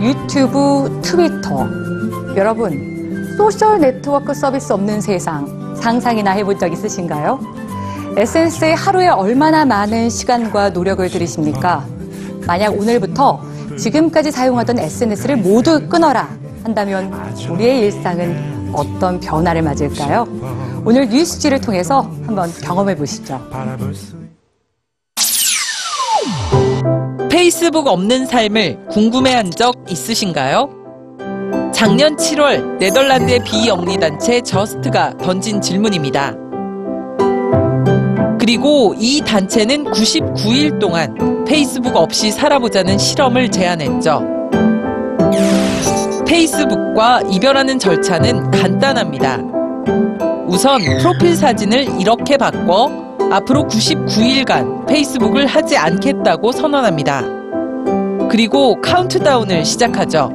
유튜브, 트위터. 여러분, 소셜 네트워크 서비스 없는 세상 상상이나 해본 적 있으신가요? SNS에 하루에 얼마나 많은 시간과 노력을 들이십니까? 만약 오늘부터 지금까지 사용하던 SNS를 모두 끊어라 한다면 우리의 일상은 어떤 변화를 맞을까요? 오늘 뉴스G를 통해서 한번 경험해 보시죠. 페이스북 없는 삶을 궁금해한 적 있으신가요? 작년 7월 네덜란드의 비영리단체 저스트가 던진 질문입니다. 그리고 이 단체는 99일 동안 페이스북 없이 살아보자는 실험을 제안했죠. 페이스북과 이별하는 절차는 간단합니다. 우선 프로필 사진을 이렇게 바꿔 앞으로 99일간 페이스북을 하지 않겠다고 선언합니다. 그리고 카운트다운을 시작하죠.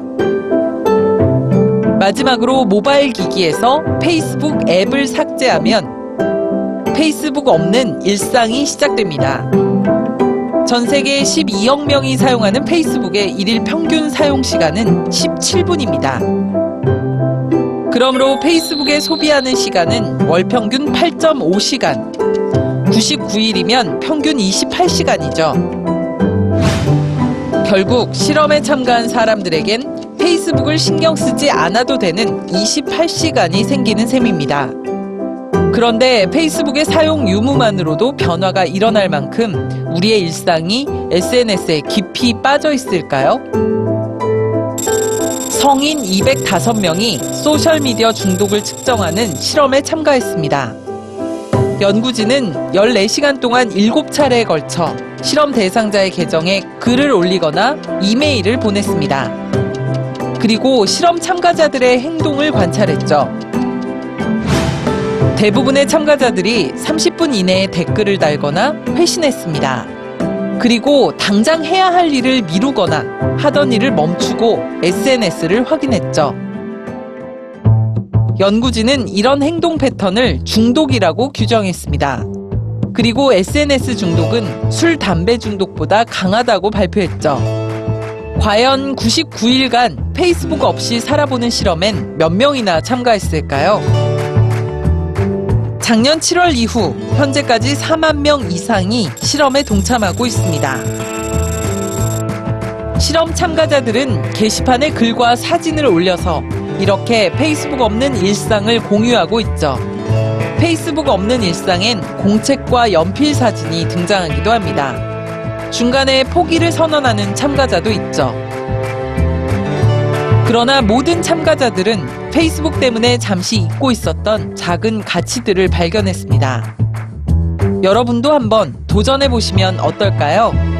마지막으로 모바일 기기에서 페이스북 앱을 삭제하면 페이스북 없는 일상이 시작됩니다. 전 세계 12억 명이 사용하는 페이스북의 일일 평균 사용 시간은 17분입니다. 그러므로 페이스북에 소비하는 시간은 월 평균 8.5시간, 99일이면 평균 28시간이죠. 결국 실험에 참가한 사람들에겐 페이스북을 신경 쓰지 않아도 되는 28시간이 생기는 셈입니다. 그런데 페이스북의 사용 유무만으로도 변화가 일어날 만큼 우리의 일상이 SNS에 깊이 빠져 있을까요? 성인 205명이 소셜미디어 중독을 측정하는 실험에 참가했습니다. 연구진은 14시간 동안 7차례에 걸쳐 실험 대상자의 계정에 글을 올리거나 이메일을 보냈습니다. 그리고 실험 참가자들의 행동을 관찰했죠. 대부분의 참가자들이 30분 이내에 댓글을 달거나 회신했습니다. 그리고 당장 해야 할 일을 미루거나 하던 일을 멈추고 SNS를 확인했죠. 연구진은 이런 행동 패턴을 중독이라고 규정했습니다. 그리고 SNS 중독은 술, 담배 중독보다 강하다고 발표했죠. 과연 99일간 페이스북 없이 살아보는 실험엔 몇 명이나 참가했을까요? 작년 7월 이후 현재까지 4만 명 이상이 실험에 동참하고 있습니다. 실험 참가자들은 게시판에 글과 사진을 올려서 이렇게 페이스북 없는 일상을 공유하고 있죠. 페이스북 없는 일상엔 공책과 연필 사진이 등장하기도 합니다. 중간에 포기를 선언하는 참가자도 있죠. 그러나 모든 참가자들은 페이스북 때문에 잠시 잊고 있었던 작은 가치들을 발견했습니다. 여러분도 한번 도전해 보시면 어떨까요?